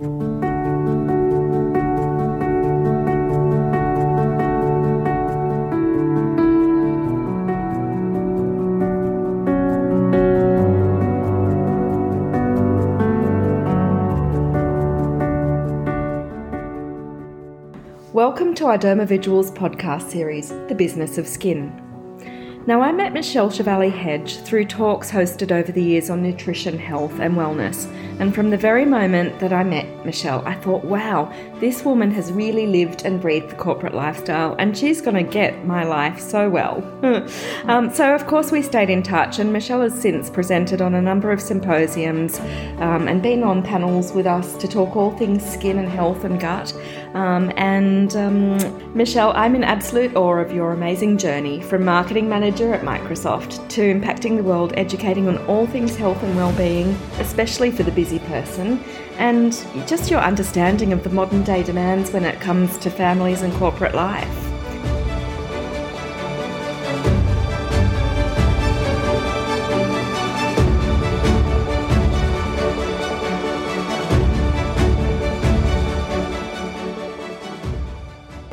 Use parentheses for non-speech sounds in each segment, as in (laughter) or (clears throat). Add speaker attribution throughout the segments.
Speaker 1: Welcome to our Dermavisuals podcast series, The Business of Skin. Now, I met Michele Chevalley Hedge through talks hosted over the years on nutrition, health, and wellness. And from the very moment that I met Michele, I thought, wow, this woman has really lived and breathed the corporate lifestyle, and she's going to get my life so well. (laughs) um, so, of course, we stayed in touch, and Michele has since presented on a number of symposiums um, and been on panels with us to talk all things skin and health and gut. Um, and um, Michele, I'm in absolute awe of your amazing journey from marketing manager at Microsoft to impacting the world, educating on all things health and well-being, especially for the busy person, and just your understanding of the modern day demands when it comes to families and corporate life.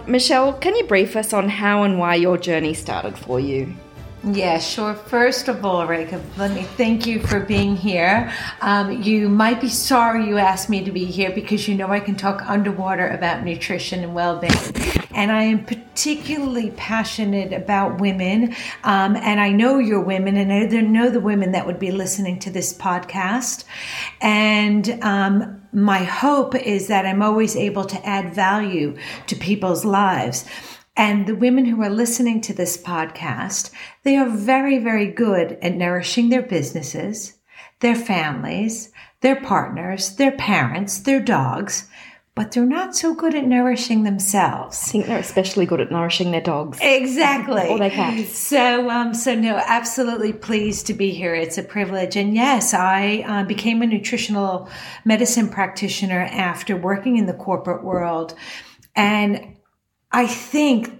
Speaker 1: Michele, can you brief us on how and why your journey started for you?
Speaker 2: Yeah, sure. First of all, Reka, let me thank you for being here. Um, you might be sorry you asked me to be here because you know I can talk underwater about nutrition and well being. And I am particularly passionate about women. Um, and I know you're women, and I know the women that would be listening to this podcast. And um, my hope is that I'm always able to add value to people's lives. And the women who are listening to this podcast, they are very, very good at nourishing their businesses, their families, their partners, their parents, their dogs, but they're not so good at nourishing themselves.
Speaker 1: I think they're especially good at nourishing their dogs.
Speaker 2: Exactly.
Speaker 1: or their cats.
Speaker 2: So, um, so no, absolutely pleased to be here. It's a privilege. And yes, I uh, became a nutritional medicine practitioner after working in the corporate world. And I think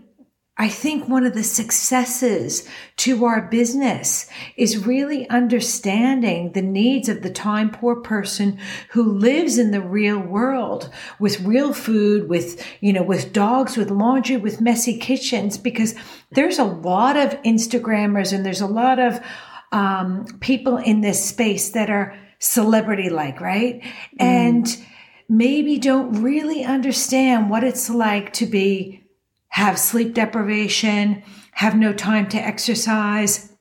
Speaker 2: I think one of the successes to our business is really understanding the needs of the time poor person who lives in the real world with real food, with, you know, with dogs, with laundry, with messy kitchens, because there's a lot of Instagrammers and there's a lot of um, people in this space that are celebrity like, right? Mm. And maybe don't really understand what it's like to be have sleep deprivation, have no time to exercise,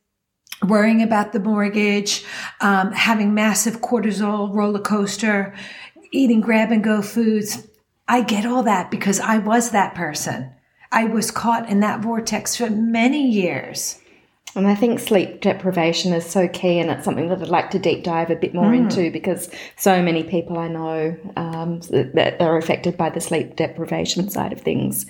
Speaker 2: worrying about the mortgage, um, having massive cortisol roller coaster, eating grab and go foods. I get all that because I was that person. I was caught in that vortex for many years.
Speaker 1: And I think sleep deprivation is so key, and it's something that I'd like to deep dive a bit more mm. into because so many people I know um, that are affected by the sleep deprivation side of things.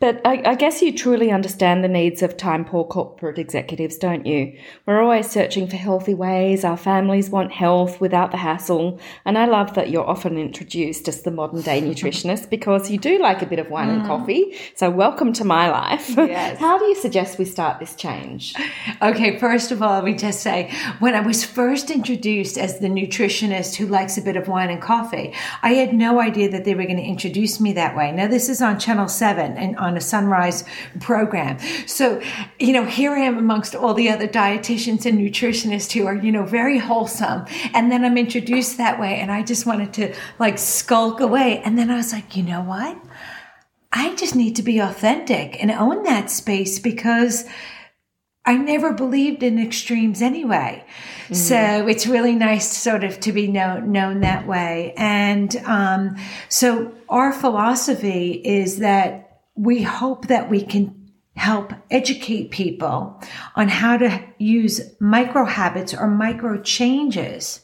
Speaker 1: But I, I, guess you truly understand the needs of time poor corporate executives, don't you? We're always searching for healthy ways. Our families want health without the hassle. And I love that you're often introduced as the modern day nutritionist (laughs) because you do like a bit of wine mm. and coffee. So, welcome to my life. Yes. (laughs) How do you suggest we start this change? (laughs)
Speaker 2: Okay, first of all, let me just say, when I was first introduced as the nutritionist who likes a bit of wine and coffee, I had no idea that they were going to introduce me that way. Now, this is on Channel 7 and on a sunrise program. So, you know, here I am amongst all the other dietitians and nutritionists who are, you know, very wholesome. And then I'm introduced that way, and I just wanted to like skulk away. And then I was like, you know what? I just need to be authentic and own that space because I never believed in extremes anyway. Mm. So it's really nice sort of to be known, known that way. And, um, so our philosophy is that we hope that we can help educate people on how to use micro habits or micro changes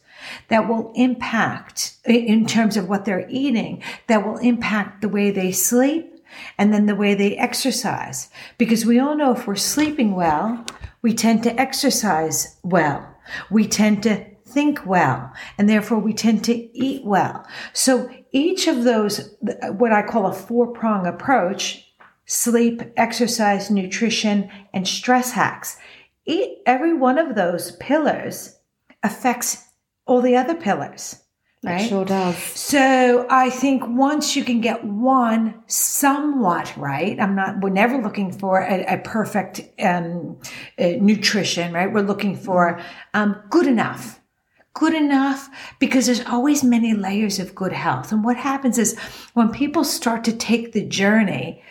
Speaker 2: that will impact in terms of what they're eating, that will impact the way they sleep, and then the way they exercise. Because we all know if we're sleeping well, we tend to exercise well. We tend to think well, and therefore we tend to eat well. So each of those, what I call a four prong approach, sleep, exercise, nutrition, and stress hacks, every one of those pillars affects all the other pillars. Right?
Speaker 1: It sure does.
Speaker 2: So I think once you can get one somewhat right, I'm not, we're never looking for a, a perfect um, uh, nutrition, right? We're looking for um, good enough. Good enough because there's always many layers of good health. And what happens is when people start to take the journey,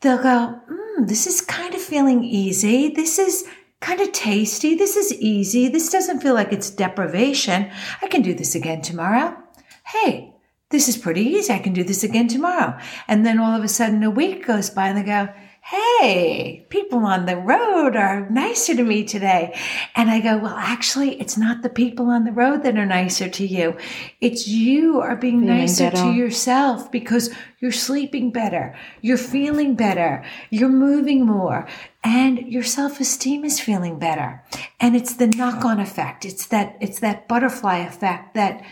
Speaker 2: they'll go, mm, this is kind of feeling easy. This is kind of tasty. This is easy. This doesn't feel like it's deprivation. I can do this again tomorrow. Hey, this is pretty easy. I can do this again tomorrow. And then all of a sudden a week goes by and they go, Hey, people on the road are nicer to me today. And I go, well, actually, it's not the people on the road that are nicer to you. It's you are being
Speaker 1: Feeling
Speaker 2: nicer
Speaker 1: better.
Speaker 2: to yourself because you're sleeping better. You're feeling better. You're moving more and your self-esteem is feeling better. And it's the knock-on effect. It's that, it's that butterfly effect that,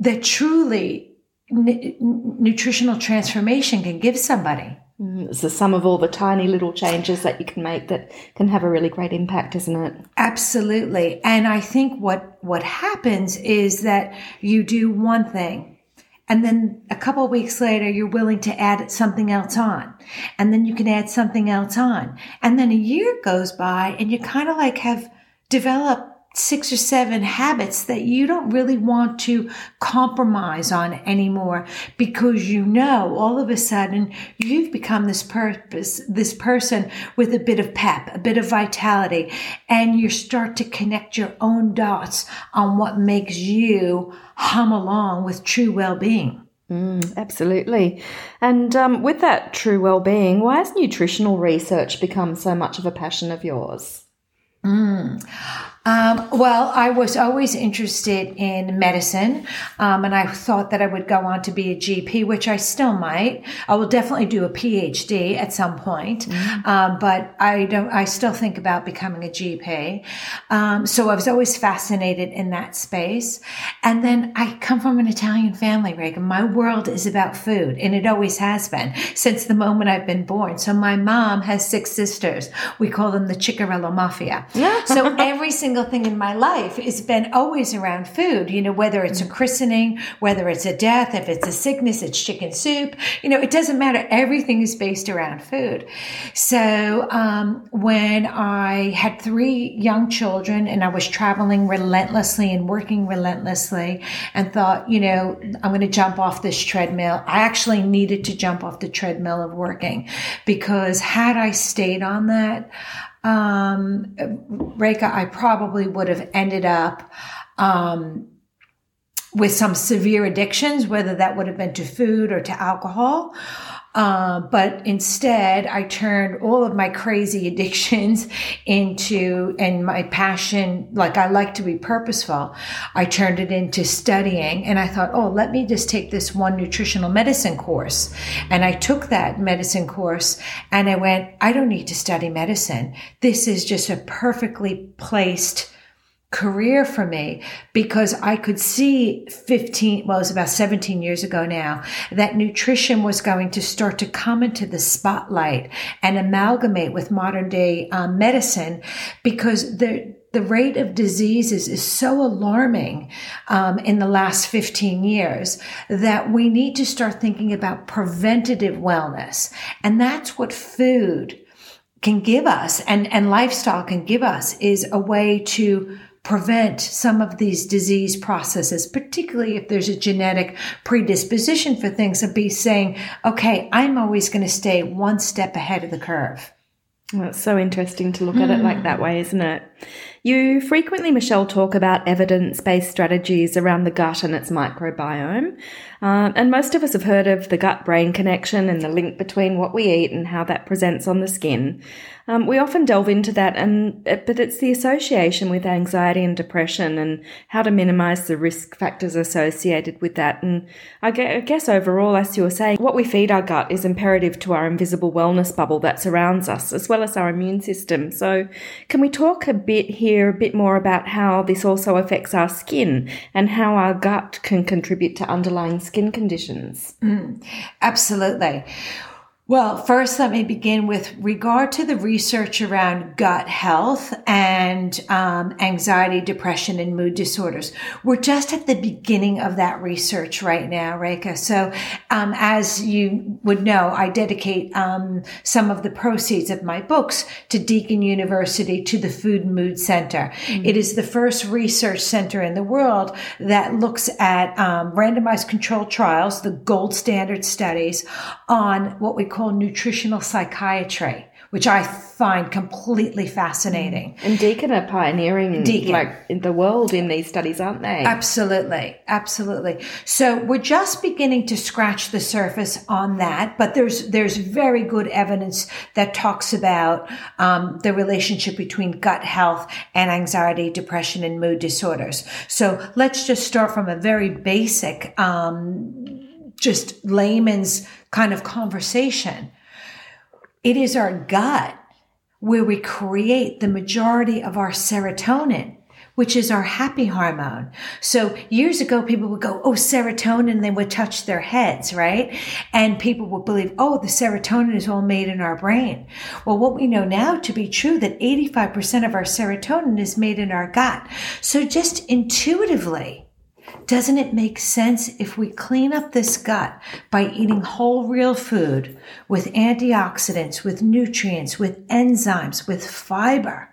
Speaker 2: that truly n- nutritional transformation can give somebody.
Speaker 1: Mm, it's the sum of all the tiny little changes that you can make that can have a really great impact, isn't it?
Speaker 2: Absolutely. And I think what, what happens is that you do one thing and then a couple weeks later, you're willing to add something else on. And then you can add something else on. And then a year goes by and you kind of like have developed six or seven habits that you don't really want to compromise on anymore because you know all of a sudden you've become this purpose, this person with a bit of pep, a bit of vitality, and you start to connect your own dots on what makes you hum along with true well-being.
Speaker 1: Absolutely. And um, with that true well-being, why has nutritional research become so much of a passion of yours?
Speaker 2: Um, well, I was always interested in medicine, um, and I thought that I would go on to be a GP, which I still might. I will definitely do a PhD at some point, um, but I don't. I still think about becoming a GP. Um, so I was always fascinated in that space. And then I come from an Italian family, Reagan. My world is about food, and it always has been since the moment I've been born. So my mom has six sisters. We call them the Ciccarello Mafia. Yeah. so (laughs) every single thing in my life has been always around food, you know, whether it's a christening, whether it's a death, if it's a sickness, it's chicken soup, you know, it doesn't matter. Everything is based around food. So, um, when I had three young children and I was traveling relentlessly and working relentlessly and thought, you know, I'm going to jump off this treadmill. I actually needed to jump off the treadmill of working because had I stayed on that, um, Reka, I probably would have ended up, um, with some severe addictions, whether that would have been to food or to alcohol. Uh, but instead, I turned all of my crazy (laughs) addictions into, and my passion, like I like to be purposeful, I turned it into studying. And I thought, oh, let me just take this one nutritional medicine course. And I took that medicine course and I went, I don't need to study medicine. This is just a perfectly placed career for me because I could see 15, well, it was about 17 years ago now, that nutrition was going to start to come into the spotlight and amalgamate with modern day um, medicine because the, the rate of diseases is so alarming um, in the last 15 years that we need to start thinking about preventative wellness. And that's what food can give us and, and lifestyle can give us is a way to prevent some of these disease processes, particularly if there's a genetic predisposition for things and be saying, okay, I'm always going to stay one step ahead of the curve.
Speaker 1: Well, it's so interesting to look at it like that hmm. way, isn't it? You frequently, Michele, talk about evidence based strategies around the gut and its microbiome. Um, and most of us have heard of the gut brain connection and the link between what we eat and how that presents on the skin. Um, we often delve into that, and but it's the association with anxiety and depression and how to minimize the risk factors associated with that. And I guess overall, as you were saying, what we feed our gut is imperative to our invisible wellness bubble that surrounds us, as well as our immune system. So, can we talk a bit here, a bit more about how this also affects our skin and how our gut can contribute to underlying skin conditions? Hmm.
Speaker 2: Absolutely. Well, first, let me begin with regard to the research around gut health and um, anxiety, depression, and mood disorders. We're just at the beginning of that research right now, Reka. So, um, as you would know, I dedicate um, some of the proceeds of my books to Deakin University to the Food and Mood Center. Mm-hmm. It is the first research center in the world that looks at um, randomized controlled trials, the gold standard studies on what we call nutritional psychiatry, which I find completely fascinating.
Speaker 1: And Deakin are pioneering Deakin. like in the world in these studies, aren't they?
Speaker 2: Absolutely. Absolutely. So we're just beginning to scratch the surface on that, but there's, there's very good evidence that talks about, um, the relationship between gut health and anxiety, depression, and mood disorders. So let's just start from a very basic, um, just layman's kind of conversation. It is our gut where we create the majority of our serotonin, which is our happy hormone. So years ago, people would go, Oh, serotonin. They would touch their heads, right? And people would believe, Oh, the serotonin is all made in our brain. Well, what we know now to be true that 85% of our serotonin is made in our gut. So just intuitively, doesn't it make sense if we clean up this gut by eating whole real food with antioxidants, with nutrients, with enzymes, with fiber?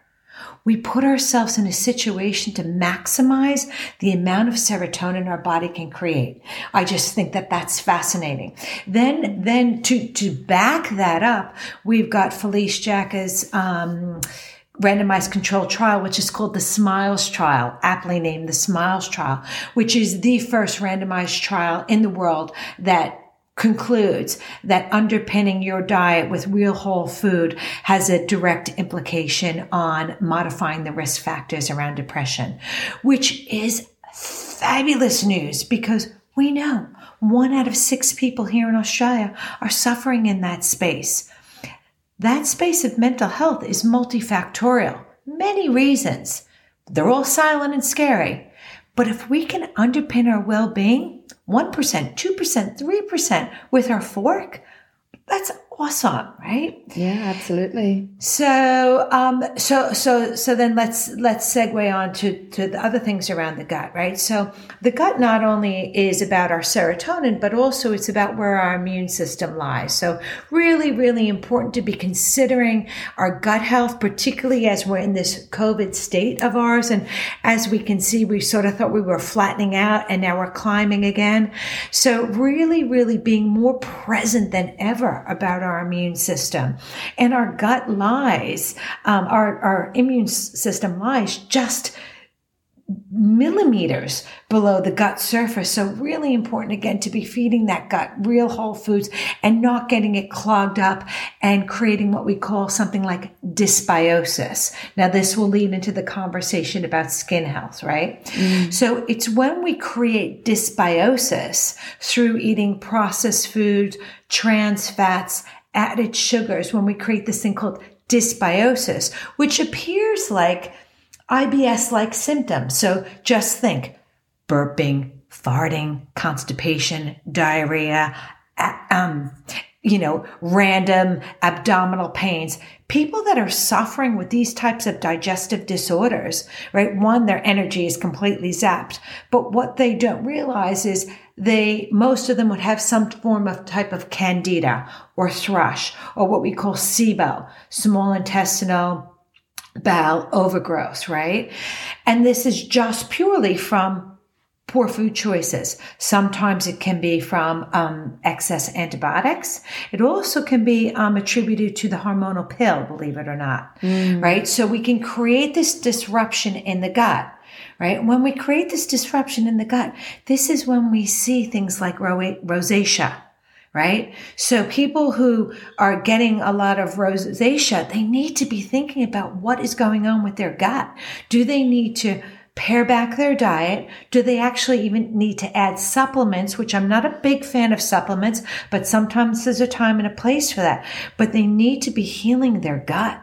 Speaker 2: We put ourselves in a situation to maximize the amount of serotonin our body can create. I just think that that's fascinating. Then, then to, to back that up, we've got Felice Jacka's, um, randomized controlled trial, which is called the SMILES trial, aptly named the SMILES trial, which is the first randomized trial in the world that concludes that underpinning your diet with real whole food has a direct implication on modifying the risk factors around depression, which is fabulous news because we know one out of six people here in Australia are suffering in that space. That space of mental health is multifactorial. Many reasons. They're all silent and scary. But if we can underpin our well being 1%, 2%, 3% with our fork, that's awesome, right?
Speaker 1: Yeah, absolutely.
Speaker 2: So, um, so, so, so then let's, let's segue on to, to the other things around the gut, right? So the gut not only is about our serotonin, but also it's about where our immune system lies. So really, really important to be considering our gut health, particularly as we're in this COVID state of ours. And as we can see, we sort of thought we were flattening out and now we're climbing again. So really, really being more present than ever about our immune system. And our gut lies, um, our, our immune system lies just millimeters below the gut surface. So really important again to be feeding that gut real whole foods and not getting it clogged up and creating what we call something like dysbiosis. Now this will lead into the conversation about skin health, right? Mm. So it's when we create dysbiosis through eating processed foods, trans fats, added sugars when we create this thing called dysbiosis, which appears like IBS like symptoms. So just think burping, farting, constipation, diarrhea, um, you know, random abdominal pains. People that are suffering with these types of digestive disorders, right? One, their energy is completely zapped. But what they don't realize is they, most of them would have some form of type of candida or thrush or what we call SIBO, small intestinal bowel overgrowth, right? And this is just purely from poor food choices. Sometimes it can be from um, excess antibiotics. It also can be um, attributed to the hormonal pill, believe it or not, mm. right? So we can create this disruption in the gut. Right. When we create this disruption in the gut, this is when we see things like ro- rosacea, right? So people who are getting a lot of rosacea, they need to be thinking about what is going on with their gut. Do they need to pare back their diet? Do they actually even need to add supplements, which I'm not a big fan of supplements, but sometimes there's a time and a place for that. But they need to be healing their gut.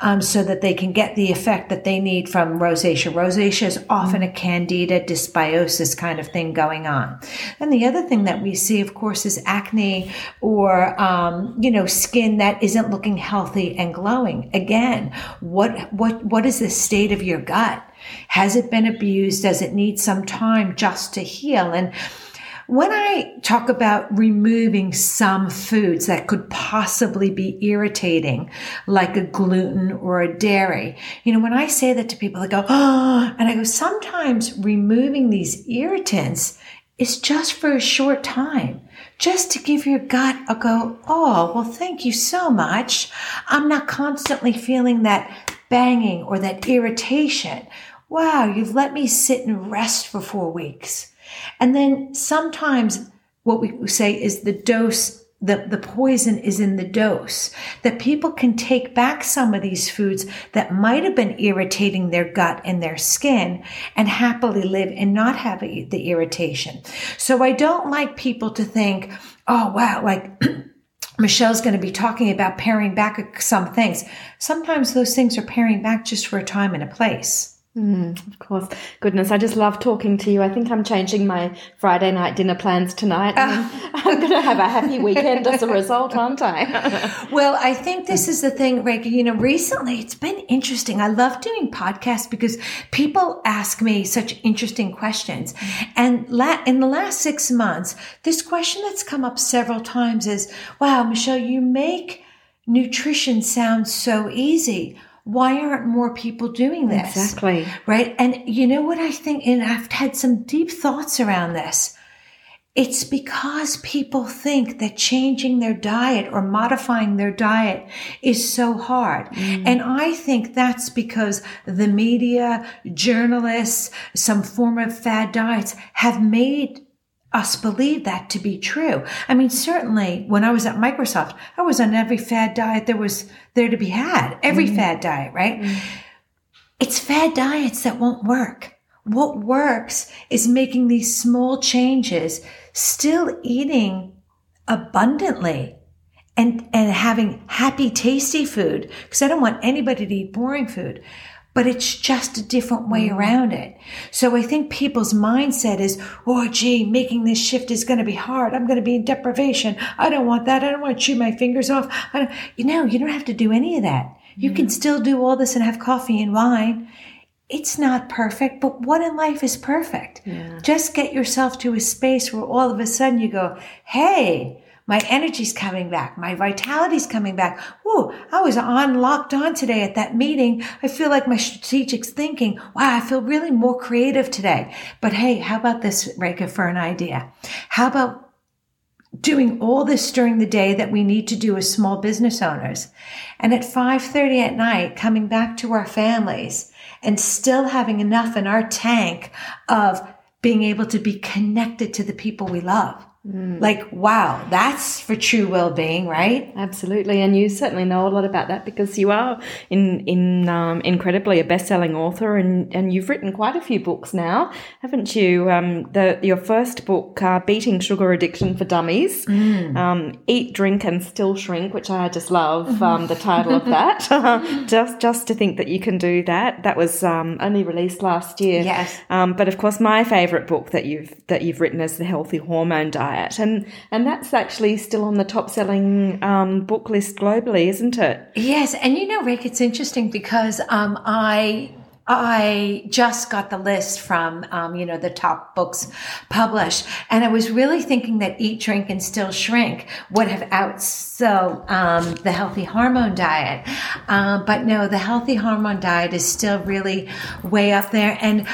Speaker 2: Um, so that they can get the effect that they need from rosacea. Rosacea is often a candida dysbiosis kind of thing going on. And the other thing that we see, of course, is acne or, um, you know, skin that isn't looking healthy and glowing. Again, what, what, what is the state of your gut? Has it been abused? Does it need some time just to heal? And when I talk about removing some foods that could possibly be irritating, like a gluten or a dairy, you know, when I say that to people, they go, oh, and I go, sometimes removing these irritants is just for a short time, just to give your gut a go, oh, well, thank you so much. I'm not constantly feeling that banging or that irritation. Wow, you've let me sit and rest for four weeks. And then sometimes what we say is the dose the, the poison is in the dose that people can take back some of these foods that might have been irritating their gut and their skin and happily live and not have the irritation. So I don't like people to think, oh, wow, like (clears throat) Michele's going to be talking about paring back some things. Sometimes those things are paring back just for a time and a place.
Speaker 1: Mm, of course. Goodness, I just love talking to you. I think I'm changing my Friday night dinner plans tonight. (laughs) I'm going to have a happy weekend as a result, aren't I? (laughs)
Speaker 2: well, I think this is the thing, Reka. You know, recently it's been interesting. I love doing podcasts because people ask me such interesting questions. And la- in the last six months, this question that's come up several times is, wow, Michele, you make nutrition sound so easy why aren't more people doing this?
Speaker 1: Exactly.
Speaker 2: Right. And you know what I think, and I've had some deep thoughts around this. It's because people think that changing their diet or modifying their diet is so hard. Mm. And I think that's because the media, journalists, some form of fad diets have made us believe that to be true. I mean, certainly when I was at Microsoft, I was on every fad diet there was there to be had, every mm fad diet, right? mm It's fad diets that won't work. What works is making these small changes, still eating abundantly and, and having happy, tasty food. Cause I don't want anybody to eat boring food but it's just a different way mm-hmm. around it. So I think people's mindset is, oh, gee, making this shift is going to be hard. I'm going to be in deprivation. I don't want that. I don't want to chew my fingers off. I don't, you know, you don't have to do any of that. You can mm-hmm. still do all this and have coffee and wine. It's not perfect, but what in life is perfect? Yeah. Just get yourself to a space where all of a sudden you go, hey, my energy's coming back. My vitality's coming back. Whoa, I was on locked on today at that meeting. I feel like my strategic thinking. Wow, I feel really more creative today. But hey, how about this, Reka, for an idea? How about doing all this during the day that we need to do as small business owners and at 5.30 at night coming back to our families and still having enough in our tank of being able to be connected to the people we love Mm. Like, wow, that's for true well-being, right?
Speaker 1: Absolutely, and you certainly know a lot about that because you are in in um, incredibly a best-selling author, and and you've written quite a few books now, haven't you? Um, the your first book, uh, "Beating Sugar Addiction for Dummies," mm. um, "Eat, Drink, and Still Shrink," which I just love um, the title of that. (laughs) (laughs) just just to think that you can do that. That was um, only released last year.
Speaker 2: Yes.
Speaker 1: Um, but of course, my favourite book that you've that you've written is "The Healthy Hormone Diet." Diet, and and that's actually still on the top selling um, book list globally, isn't it?
Speaker 2: Yes, and you know, Rick, it's interesting because um, I I just got the list from, um, you know, the top books published. And I was really thinking that Eat, Drink, and Still Shrink would have outsold um, the healthy hormone diet. Um, but no, the healthy hormone diet is still really way up there. And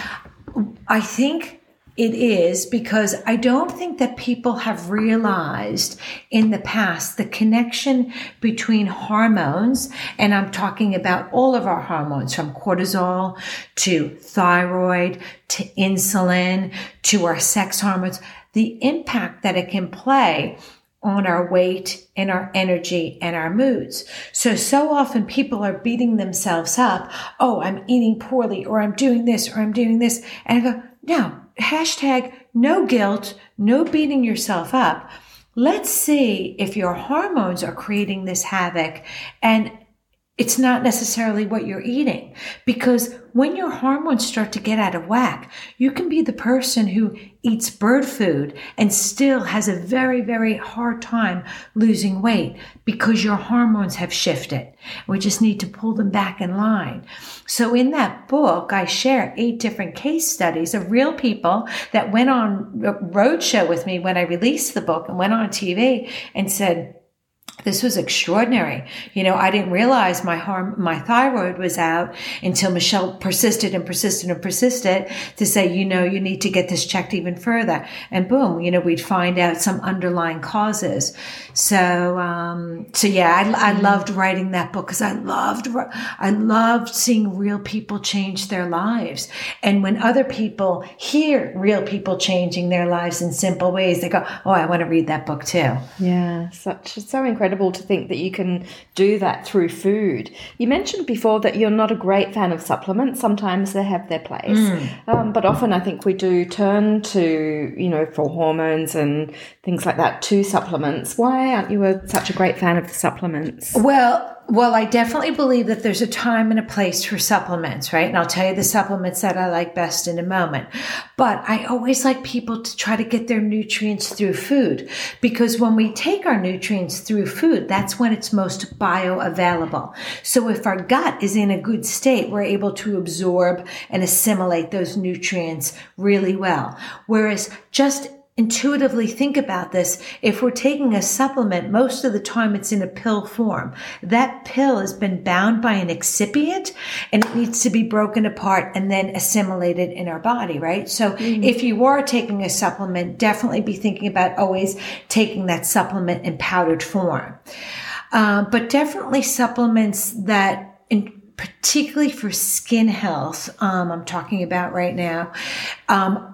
Speaker 2: I think it is because I don't think that people have realized in the past the connection between hormones, and I'm talking about all of our hormones from cortisol to thyroid to insulin to our sex hormones, the impact that it can play on our weight and our energy and our moods. So, so often people are beating themselves up. Oh, I'm eating poorly or I'm doing this or I'm doing this. And I go, no, hashtag no guilt, no beating yourself up. Let's see if your hormones are creating this havoc and it's not necessarily what you're eating because when your hormones start to get out of whack, you can be the person who eats bird food and still has a very, very hard time losing weight because your hormones have shifted. We just need to pull them back in line. So in that book, I share eight different case studies of real people that went on roadshow with me when I released the book and went on TV and said, this was extraordinary. You know, I didn't realize my harm, my thyroid was out until Michele persisted and persisted and persisted to say, you know, you need to get this checked even further. And boom, you know, we'd find out some underlying causes. So, um, so yeah, I, I mm. loved writing that book because I loved, I loved seeing real people change their lives. And when other people hear real people changing their lives in simple ways, they go, oh, I want to read that book too.
Speaker 1: Yeah, such, so incredible incredible to think that you can do that through food. You mentioned before that you're not a great fan of supplements. Sometimes they have their place, mm. um, but often I think we do turn to, you know, for hormones and things like that to supplements. Why aren't you a, such a great fan of the supplements?
Speaker 2: Well, well, I definitely believe that there's a time and a place for supplements, right? And I'll tell you the supplements that I like best in a moment. But I always like people to try to get their nutrients through food because when we take our nutrients through food, that's when it's most bioavailable. So if our gut is in a good state, we're able to absorb and assimilate those nutrients really well. Whereas just intuitively think about this. If we're taking a supplement, most of the time it's in a pill form. That pill has been bound by an excipient and it needs to be broken apart and then assimilated in our body, right? So mm-hmm. if you are taking a supplement, definitely be thinking about always taking that supplement in powdered form. Uh, but definitely supplements that in, particularly for skin health, um, I'm talking about right now, um,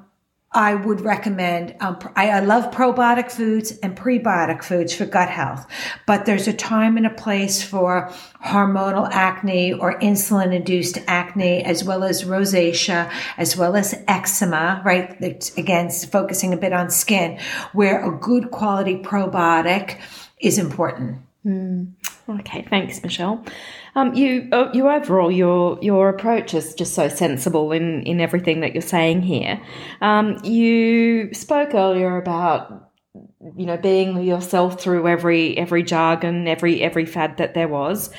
Speaker 2: I would recommend, um, I, I, love probiotic foods and prebiotic foods for gut health, but there's a time and a place for hormonal acne or insulin induced acne, as well as rosacea, as well as eczema, right? It's, again, focusing a bit on skin, where a good quality probiotic is important.
Speaker 1: Mm. Okay, thanks, Michele. Um, you, uh, you overall, your your approach is just so sensible in in everything that you're saying here. Um, you spoke earlier about you know being yourself through every every jargon, every every fad that there was.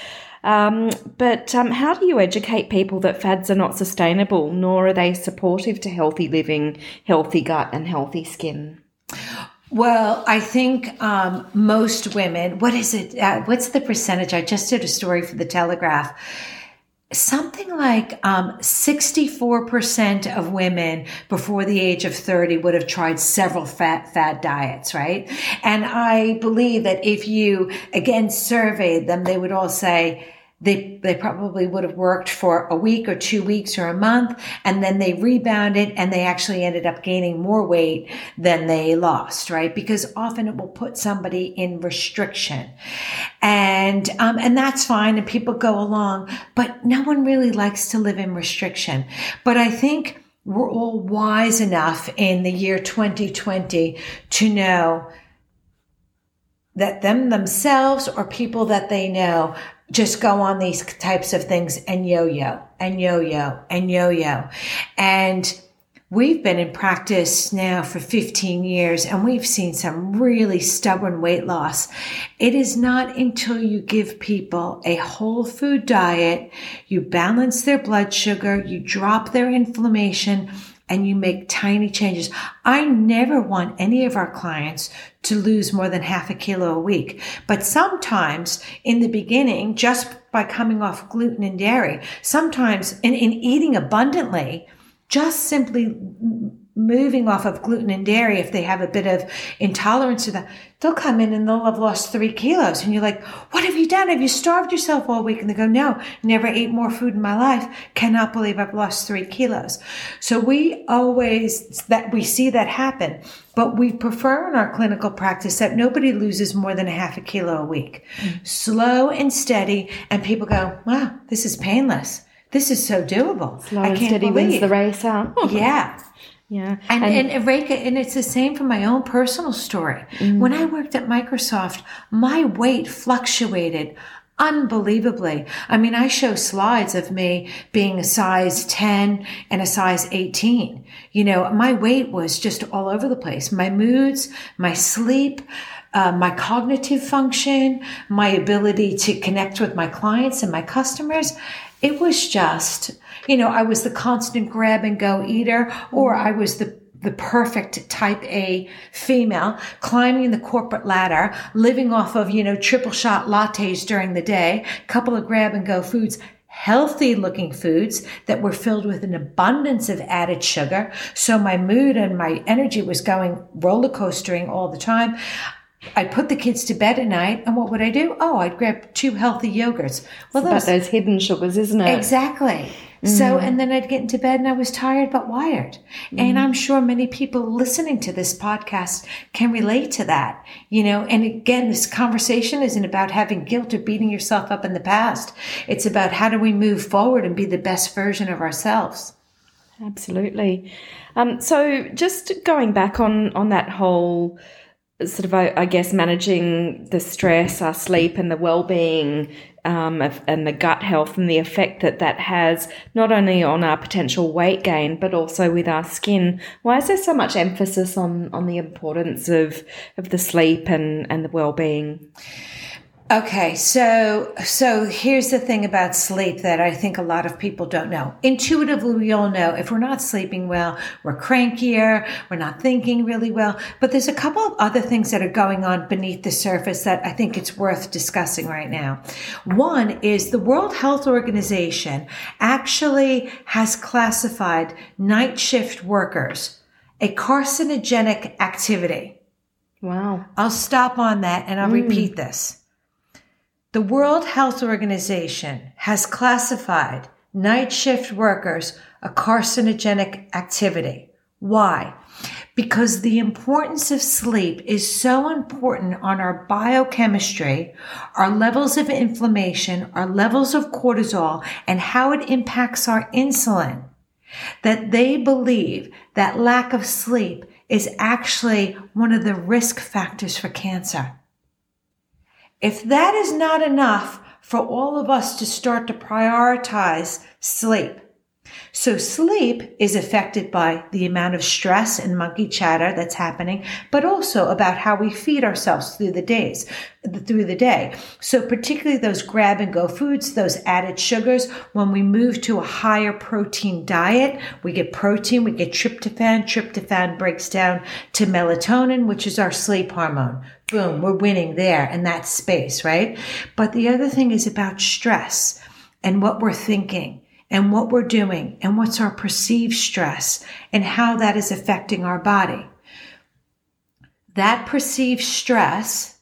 Speaker 1: Um, but um, how do you educate people that fads are not sustainable, nor are they supportive to healthy living, healthy gut, and healthy skin?
Speaker 2: Well, I think um, most women, what is it? Uh, what's the percentage? I just did a story for the Telegraph. Something like um, 64% of women before the age of 30 would have tried several fat, fad diets, right? And I believe that if you, again, surveyed them, they would all say, they, they probably would have worked for a week or two weeks or a month and then they rebounded and they actually ended up gaining more weight than they lost, right? Because often it will put somebody in restriction and, um, and that's fine and people go along, but no one really likes to live in restriction. But I think we're all wise enough in the year 2020 to know that them themselves or people that they know just go on these types of things and yo-yo and yo-yo and yo-yo. And we've been in practice now for 15 years and we've seen some really stubborn weight loss. It is not until you give people a whole food diet, you balance their blood sugar, you drop their inflammation, and you make tiny changes. I never want any of our clients to lose more than half a kilo a week. But sometimes in the beginning, just by coming off gluten and dairy, sometimes in, in eating abundantly, just simply moving off of gluten and dairy, if they have a bit of intolerance to that, they'll come in and they'll have lost three kilos. And you're like, what have you done? Have you starved yourself all week? And they go, no, never ate more food in my life. Cannot believe I've lost three kilos. So we always, that we see that happen, but we prefer in our clinical practice that nobody loses more than a half a kilo a week. Mm-hmm. Slow and steady. And people go, wow, this is painless. This is so doable.
Speaker 1: Slow and steady believe. wins the race, huh?
Speaker 2: yeah. (laughs)
Speaker 1: Yeah.
Speaker 2: And, and, and Reka, and it's the same for my own personal story. Mm. When I worked at Microsoft, my weight fluctuated unbelievably. I mean, I show slides of me being a size 10 and a size 18. You know, my weight was just all over the place. My moods, my sleep, uh, my cognitive function, my ability to connect with my clients and my customers. It was just, you know, I was the constant grab and go eater, or mm-hmm. I was the the perfect type A female, climbing the corporate ladder, living off of, you know, triple shot lattes during the day, couple of grab and go foods, healthy looking foods that were filled with an abundance of added sugar. So my mood and my energy was going roller coastering all the time. I'd put the kids to bed at night, and what would I do? Oh, I'd grab two healthy yogurts.
Speaker 1: Well, those, those hidden sugars, isn't it?
Speaker 2: Exactly. Mm. So, and then I'd get into bed and I was tired but wired. Mm. And I'm sure many people listening to this podcast can relate to that. You know, and again, this conversation isn't about having guilt or beating yourself up in the past. It's about how do we move forward and be the best version of ourselves.
Speaker 1: Absolutely. Um, so, just going back on on that whole sort of, I, guess, managing the stress, our sleep, and the well-being, um, and the gut health, and the effect that that has not only on our potential weight gain, but also with our skin. Why is there so much emphasis on on the importance of of the sleep and and the well-being?
Speaker 2: Okay, so so here's the thing about sleep that I think a lot of people don't know. Intuitively, we all know if we're not sleeping well, we're crankier, we're not thinking really well. But there's a couple of other things that are going on beneath the surface that I think it's worth discussing right now. One is the World Health Organization actually has classified night shift workers a carcinogenic activity.
Speaker 1: Wow.
Speaker 2: I'll stop on that and I'll mm. repeat this. The World Health Organization has classified night shift workers a carcinogenic activity. Why? Because the importance of sleep is so important on our biochemistry, our levels of inflammation, our levels of cortisol, and how it impacts our insulin, that they believe that lack of sleep is actually one of the risk factors for cancer. If that is not enough for all of us to start to prioritize sleep, so sleep is affected by the amount of stress and monkey chatter that's happening, but also about how we feed ourselves through the days, through the day. So particularly those grab and go foods, those added sugars, when we move to a higher protein diet, we get protein, we get tryptophan. Tryptophan breaks down to melatonin, which is our sleep hormone. Boom, we're winning there in that space, right? But the other thing is about stress and what we're thinking and what we're doing and what's our perceived stress and how that is affecting our body. That perceived stress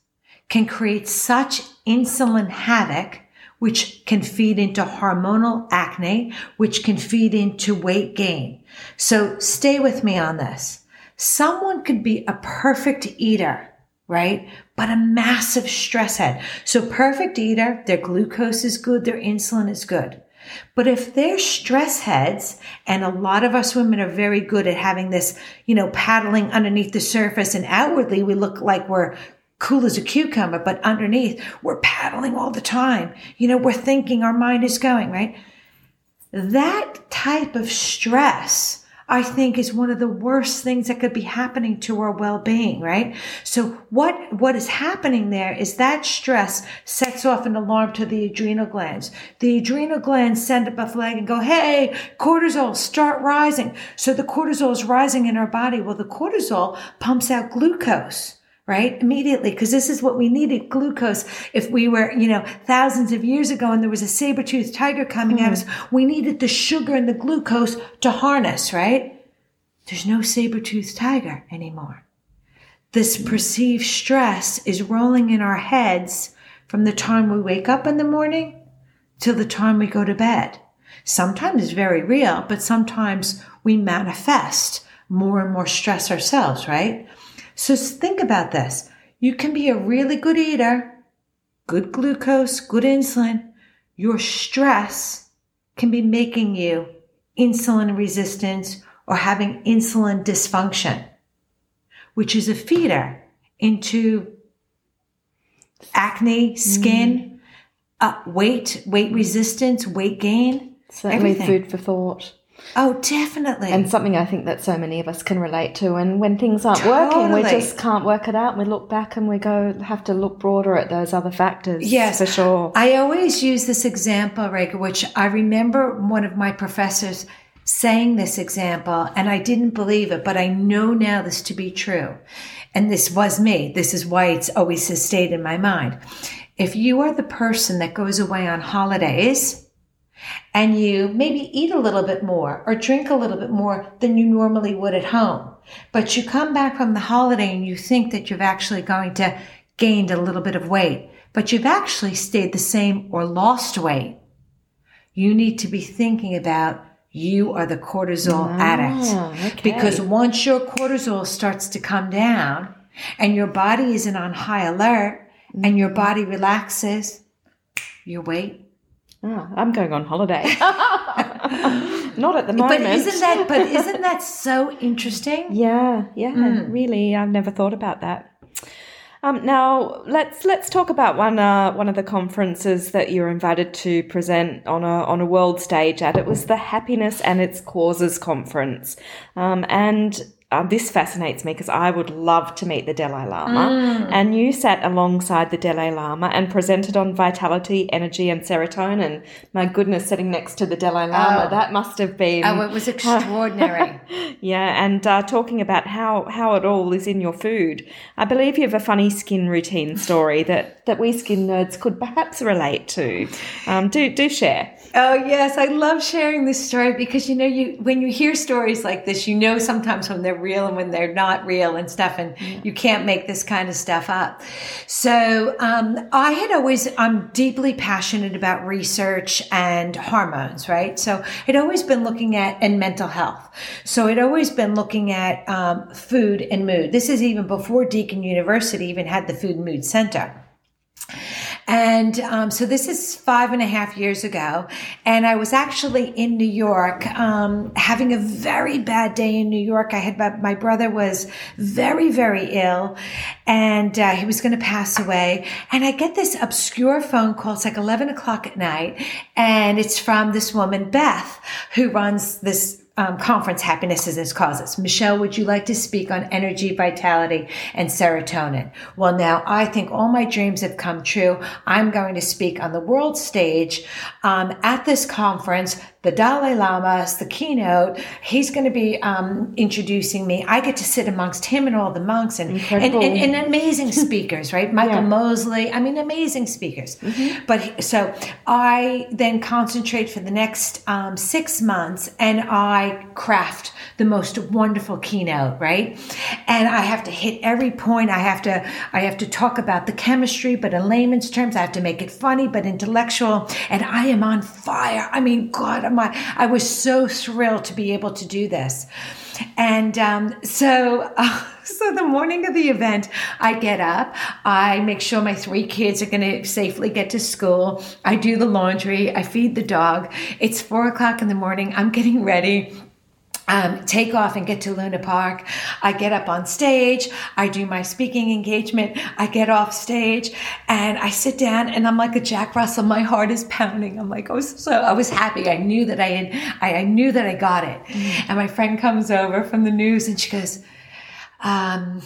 Speaker 2: can create such insulin havoc, which can feed into hormonal acne, which can feed into weight gain. So stay with me on this. Someone could be a perfect eater, right? But a massive stress head. So perfect eater, their glucose is good, their insulin is good. But if they're stress heads, and a lot of us women are very good at having this, you know, paddling underneath the surface, and outwardly we look like we're cool as a cucumber, but underneath we're paddling all the time. You know, we're thinking, our mind is going, right? That type of stress I think is one of the worst things that could be happening to our well-being, right? So what, what is happening there is that stress sets off an alarm to the adrenal glands. The adrenal glands send up a flag and go, Hey, cortisol, start rising. So the cortisol is rising in our body. Well, the cortisol pumps out glucose right? Immediately, because this is what we needed glucose. If we were, you know, thousands of years ago and there was a saber-toothed tiger coming mm. at us, we needed the sugar and the glucose to harness, right? There's no saber-toothed tiger anymore. This perceived stress is rolling in our heads from the time we wake up in the morning till the time we go to bed. Sometimes it's very real, but sometimes we manifest more and more stress ourselves, right? So think about this. You can be a really good eater, good glucose, good insulin. Your stress can be making you insulin resistance or having insulin dysfunction, which is a feeder into acne, skin, uh, weight, weight resistance, weight gain.
Speaker 1: Certainly
Speaker 2: everything.
Speaker 1: food for thought.
Speaker 2: Oh, definitely.
Speaker 1: And something I think that so many of us can relate to. And when things aren't working, we just can't work it out. We look back and we go, have to look broader at those other factors.
Speaker 2: Yes,
Speaker 1: for sure.
Speaker 2: I always use this example, Rega, which I remember one of my professors saying this example, and I didn't believe it, but I know now this to be true. And this was me. This is why it's always has stayed in my mind. If you are the person that goes away on holidays, and you maybe eat a little bit more or drink a little bit more than you normally would at home. But you come back from the holiday and you think that you've actually going to gained a little bit of weight, but you've actually stayed the same or lost weight. You need to be thinking about you are the cortisol ah, addict.
Speaker 1: okay.
Speaker 2: Because once your cortisol starts to come down and your body isn't on high alert and your mm-hmm. body relaxes, your weight
Speaker 1: Ah, I'm going on holiday. (laughs) Not at the moment.
Speaker 2: But isn't that but isn't that so interesting? (laughs)
Speaker 1: Yeah, yeah,
Speaker 2: Hmm.
Speaker 1: really. I've never thought about that. Um, now let's let's talk about one uh, one of the conferences that you were invited to present on a on a world stage at. It was the Happiness and Its Causes conference, um, and. Uh, this fascinates me because I would love to meet the Dalai Lama. And you sat alongside the Dalai Lama and presented on vitality, energy, and serotonin. My goodness, sitting next to the Dalai Lama,
Speaker 2: Oh.
Speaker 1: that must have been
Speaker 2: Oh, it was (laughs) extraordinary.
Speaker 1: yeah, and uh, talking about how, how it all is in your food. I believe you have a funny skin routine story that, that we skin nerds could perhaps relate to. Um, do do share.
Speaker 2: Oh yes, I love sharing this story because you know you when you hear stories like this, you know sometimes when they're real and when they're not real and stuff, and you can't make this kind of stuff up. So um, I had always I'm deeply passionate about research and hormones, right? So I'd always been looking at and mental health. So I'd always been looking at um, food and mood. This is even before Deakin University even had the Food and Mood Center. And um, so this is five and a half years ago. And I was actually in New York um, having a very bad day in New York. I had my, brother was very, very ill and uh, he was going to pass away. And I get this obscure phone call. It's like 11 o'clock at night. And it's from this woman, Beth, who runs this um, conference happiness is its causes. Michele would you like to speak on energy vitality and serotonin? Well now i think all my dreams have come true. I'm going to speak on the world stage um, at this conference the dalai lama is the keynote. He's going to be um, introducing me. I get to sit amongst him and all the monks and, and, and, and amazing (laughs) speakers right? Michael
Speaker 1: Yeah.
Speaker 2: mosley i mean amazing speakers. But so i then concentrate for the next um, six months and i craft the most wonderful keynote right? And i have to hit every point. I have to i have to talk about the chemistry but in layman's terms i have to make it funny but intellectual. And i am on fire. I mean god i i was so thrilled to be able to do this and um, so, uh, (laughs) so the morning of the event, I get up. I make sure my three kids are going to safely get to school. I do the laundry. I feed the dog. It's four o'clock in the morning. I'm getting ready. Um, take off and get to Luna Park. I get up on stage. I do my speaking engagement. I get off stage and I sit down and I'm like a Jack Russell. My heart is pounding. I'm like, oh, so I was happy. I knew that I had, I, I knew that I got it. And my friend comes over from the news and she goes, um,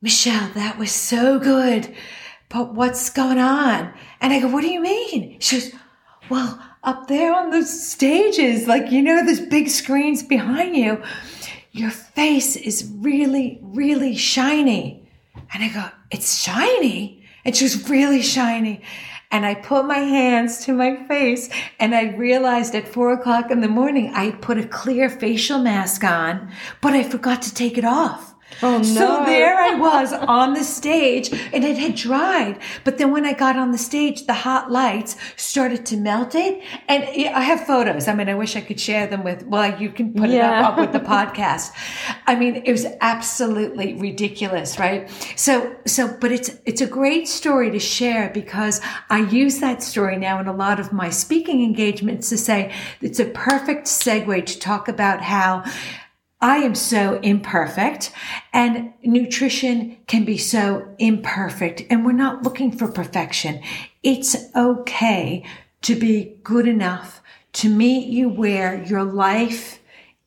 Speaker 2: Michele, that was so good. But what's going on? And I go, what do you mean? She goes, well, up there on those stages, like, you know, those big screens behind you, your face is really, really shiny. And I go, it's shiny. And she was really shiny. And I put my hands to my face and I realized at four o'clock in the morning, I put a clear facial mask on, but I forgot to take it off.
Speaker 1: Oh,
Speaker 2: So there I was on the stage and it had dried. But then when I got on the stage, the hot lights started to melt it. And I have photos. I mean, I wish I could share them with, well, you can put it up, up with the podcast. I mean, it was absolutely ridiculous, right? So, so, but it's, it's a great story to share because I use that story now in a lot of my speaking engagements to say it's a perfect segue to talk about how I am so imperfect and nutrition can be so imperfect and we're not looking for perfection. It's okay to be good enough to meet you where your life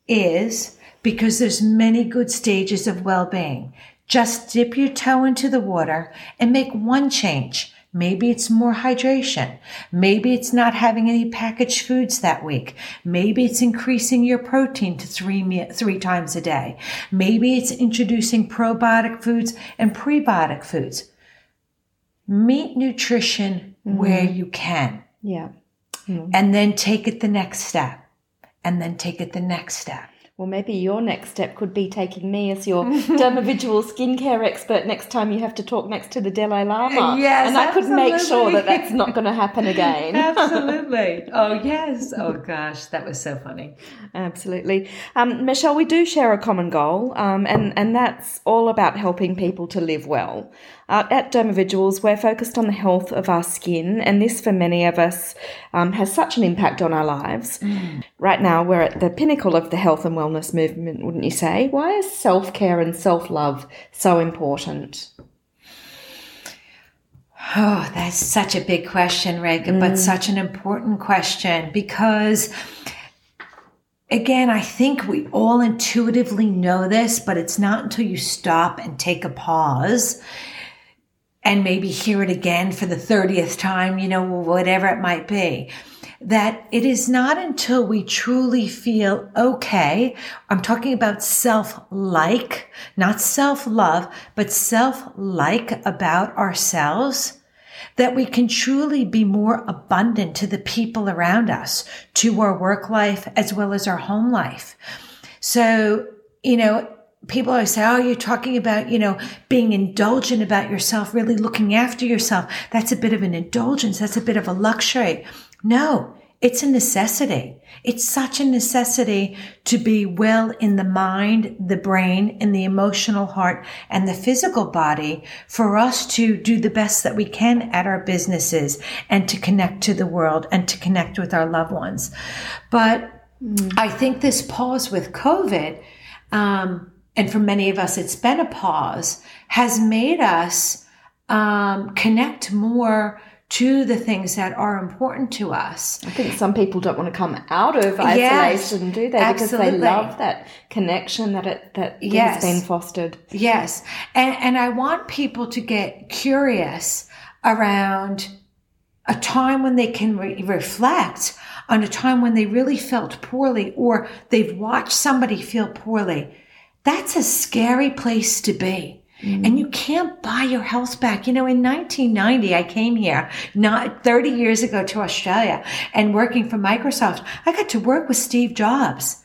Speaker 2: is because there's many good stages of well-being. Just dip your toe into the water and make one change. Maybe it's more hydration. Maybe it's not having any packaged foods that week. Maybe it's increasing your protein to three, three times a day. Maybe it's introducing probiotic foods and prebiotic foods. Meet nutrition mm-hmm. where you can.
Speaker 1: Yeah.
Speaker 2: Mm-hmm. And then take it the next step. And then take it the next step.
Speaker 1: Well, maybe your next step could be taking me as your (laughs) dermavisual skincare expert next time you have to talk next to the Dalai Lama.
Speaker 2: Yes,
Speaker 1: and I could make sure that that's not going to happen again. (laughs) (laughs)
Speaker 2: absolutely. Oh yes. Oh gosh, that was so funny.
Speaker 1: Absolutely, um, Michele. We do share a common goal, um, and and that's all about helping people to live well. Uh, at Dermavisuals, we're focused on the health of our skin, and this, for many of us, um, has such an impact on our lives. Mm. Right now, we're at the pinnacle of the health and wellness movement, wouldn't you say? Why is self care and self love so important?
Speaker 2: Oh, that's such a big question, Reagan, mm. but such an important question because again, I think we all intuitively know this, but it's not until you stop and take a pause and maybe hear it again for the 30th time, you know, whatever it might be. That it is not until we truly feel okay. I'm talking about self like, not self love, but self like about ourselves that we can truly be more abundant to the people around us, to our work life as well as our home life. So, you know, people always say, Oh, you're talking about, you know, being indulgent about yourself, really looking after yourself. That's a bit of an indulgence. That's a bit of a luxury. No, it's a necessity. It's such a necessity to be well in the mind, the brain, and the emotional heart and the physical body for us to do the best that we can at our businesses and to connect to the world and to connect with our loved ones. But mm. I think this pause with COVID, um, and for many of us, it's been a pause, has made us um, connect more to the things that are important to us.
Speaker 1: I think some people don't want to come out of isolation, yes, do they? Because absolutely. they love that connection that it that yes. has been fostered.
Speaker 2: Yes, and and I want people to get curious around a time when they can re- reflect on a time when they really felt poorly or they've watched somebody feel poorly that's a scary place to be. Mm. And you can't buy your health back. You know, in 1990, I came here not 30 years ago to Australia and working for Microsoft. I got to work with Steve Jobs.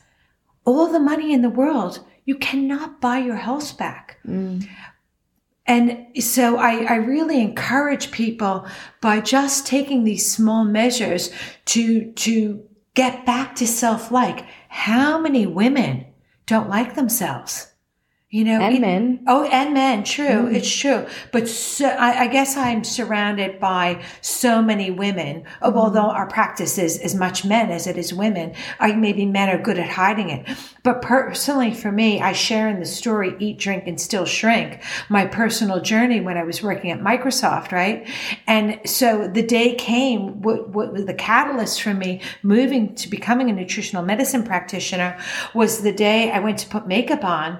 Speaker 2: All the money in the world, you cannot buy your health back. Mm. And so I, I, really encourage people by just taking these small measures to, to get back to self-like. How many women don't like themselves. You know,
Speaker 1: and it, men.
Speaker 2: Oh, and men. True, mm. it's true. But so, I, I, guess I'm surrounded by so many women. Mm. Although our practice is as much men as it is women, I maybe men are good at hiding it. But personally, for me, I share in the story "Eat, Drink, and Still Shrink" my personal journey when I was working at Microsoft, right? And so the day came. What, what was the catalyst for me moving to becoming a nutritional medicine practitioner was the day I went to put makeup on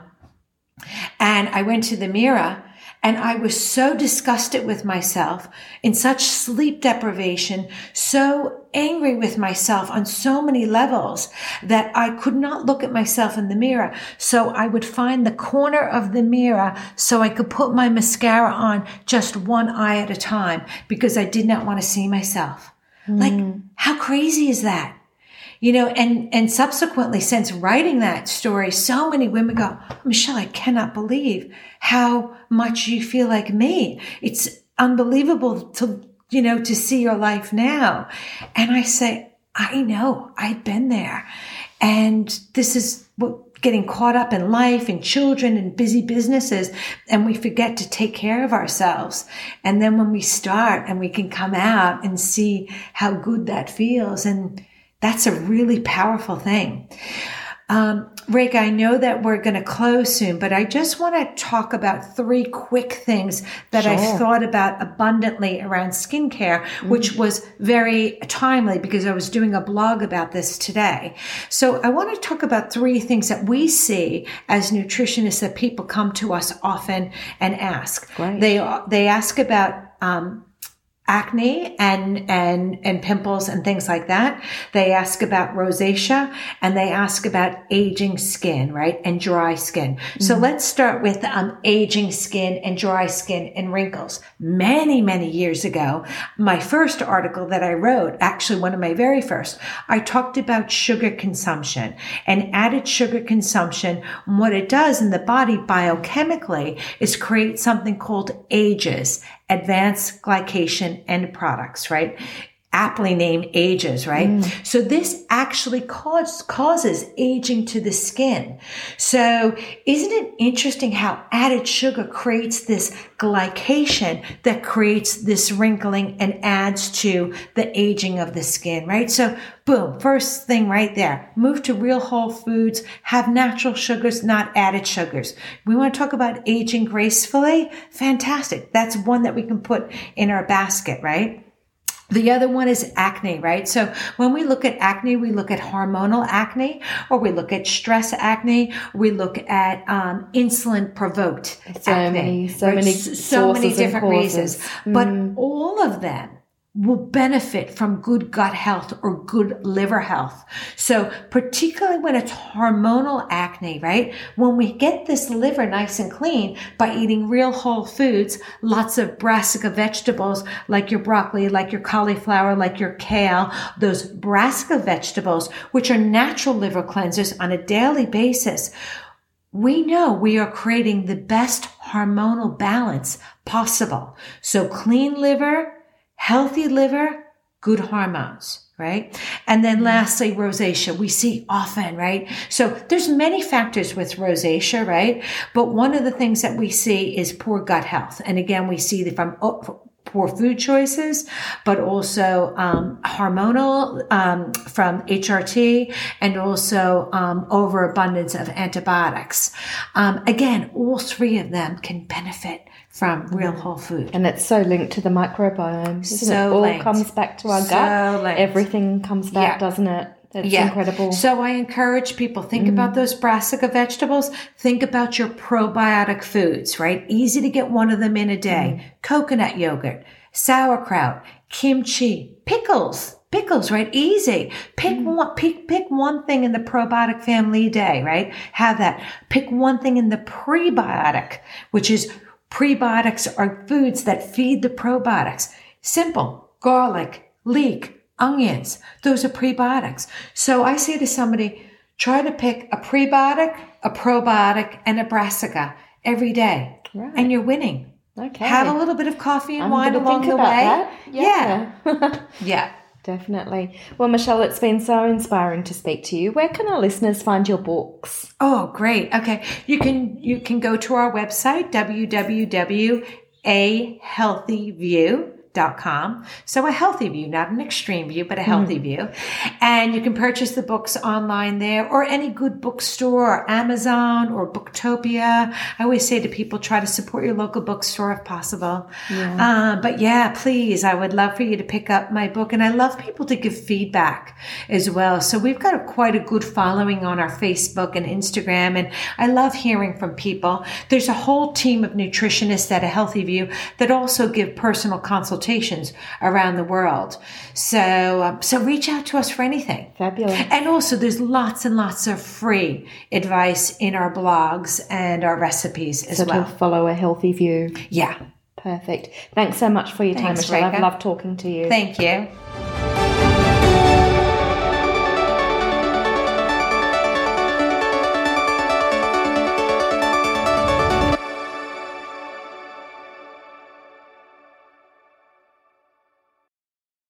Speaker 2: and I went to the mirror and I was so disgusted with myself in such sleep deprivation, so angry with myself on so many levels that I could not look at myself in the mirror. So I would find the corner of the mirror so I could put my mascara on just one eye at a time because I did not want to see myself. Mm. Like, how crazy is that? You know, and, and subsequently since writing that story, so many women go, Michele, I cannot believe how much you feel like me. It's unbelievable to, you know, to see your life now. And I say, I know I've been there. And this is what getting caught up in life and children and busy businesses and we forget to take care of ourselves. And then when we start and we can come out and see how good that feels and that's a really powerful thing. Um, Rick, I know that we're going to close soon, but I just want to talk about three quick things that
Speaker 1: Sure.
Speaker 2: I've thought about abundantly around skincare, which was very timely because I was doing a blog about this today. So I want to talk about three things that we see as nutritionists that people come to us often and ask.
Speaker 1: Great.
Speaker 2: They they ask about um, acne and and and pimples and things like that. They ask about rosacea and they ask about aging skin, right? And dry skin. So let's start with um, aging skin and dry skin and wrinkles. Many many years ago, my first article that I wrote, actually one of my very first, I talked about sugar consumption and added sugar consumption. What it does in the body biochemically is create something called AGEs, advanced glycation end products, right? Aptly named AGEs, right? Mm. So this actually cause, causes aging to the skin. So isn't it interesting how added sugar creates this glycation that creates this wrinkling and adds to the aging of the skin, right? So boom, first thing right there. Move to real whole foods, have natural sugars, not added sugars. We want to talk about aging gracefully. Fantastic. That's one that we can put in our basket, right? The other one is acne, right? So when we look at acne, we look at hormonal acne, or we look at stress acne, we look at um, insulin provoked
Speaker 1: So
Speaker 2: acne.
Speaker 1: many- so many
Speaker 2: S- so many different reasons.
Speaker 1: causes.
Speaker 2: But all of them will benefit from good gut health or good liver health. So particularly when it's hormonal acne, right? When we get this liver nice and clean by eating real whole foods, lots of brassica vegetables like your broccoli, like your cauliflower, like your kale, those brassica vegetables, which are natural liver cleansers on a daily basis we know we are creating the best hormonal balance possible. So clean liver, healthy liver, good hormones, right? And then lastly, rosacea. We see often, right? So there's many factors with rosacea, right? But one of the things that we see is poor gut health. And again, we see that from oh, poor food choices, but also um, hormonal um, from HRT and also um, overabundance of antibiotics. Um, again, all three of them can benefit from real whole food.
Speaker 1: And it's so linked to the microbiome. Isn't
Speaker 2: So
Speaker 1: it? All
Speaker 2: linked.
Speaker 1: comes back to our
Speaker 2: So
Speaker 1: gut.
Speaker 2: linked.
Speaker 1: Everything comes back,
Speaker 2: Yeah.
Speaker 1: doesn't it? It's incredible.
Speaker 2: So I encourage people think mm. about those brassica vegetables. Think about your probiotic foods, right? Easy to get one of them in a day. Mm. Coconut yogurt, sauerkraut, kimchi, pickles. Pickles, right? Easy. Pick mm. one, pick, pick one thing in the probiotic family day, right? Have that. Pick one thing in the prebiotic, which is prebiotics are foods that feed the probiotics. Simple. Garlic, leek, onions. Those are prebiotics. So I say to somebody, try to pick a prebiotic, a probiotic, and a brassica every day.
Speaker 1: Right.
Speaker 2: And you're winning.
Speaker 1: okay.
Speaker 2: Have a little bit of coffee and
Speaker 1: I'm
Speaker 2: wine along the way. Yeah.
Speaker 1: Yeah. (laughs)
Speaker 2: Yeah.
Speaker 1: Definitely. Well, Michele, it's been so inspiring to speak to you. Where can our listeners find your books?
Speaker 2: Oh, great. Okay. You can you can go to our website www.ahealthyview.com. So a healthy view, not an extreme view, but a healthy view. And you can purchase the books online there or any good bookstore or Amazon or Booktopia. I always say to people, try to support your local bookstore if possible. Uh, but yeah, please, I would love for you to pick up my book. And I love people to give feedback as well. So we've got a, quite a good following on our Facebook and Instagram. And I love hearing from people. There's a whole team of nutritionists at a Healthy View that also give personal consultations around the world. So, um, so reach out to us for anything.
Speaker 1: Fabulous.
Speaker 2: And also, there's lots and lots of free advice in our blogs and our recipes as
Speaker 1: So
Speaker 2: well.
Speaker 1: to follow a healthy view.
Speaker 2: Yeah.
Speaker 1: Perfect. Thanks so much for your time,
Speaker 2: Thanks,
Speaker 1: Michele. I've loved talking to you.
Speaker 2: Thank you.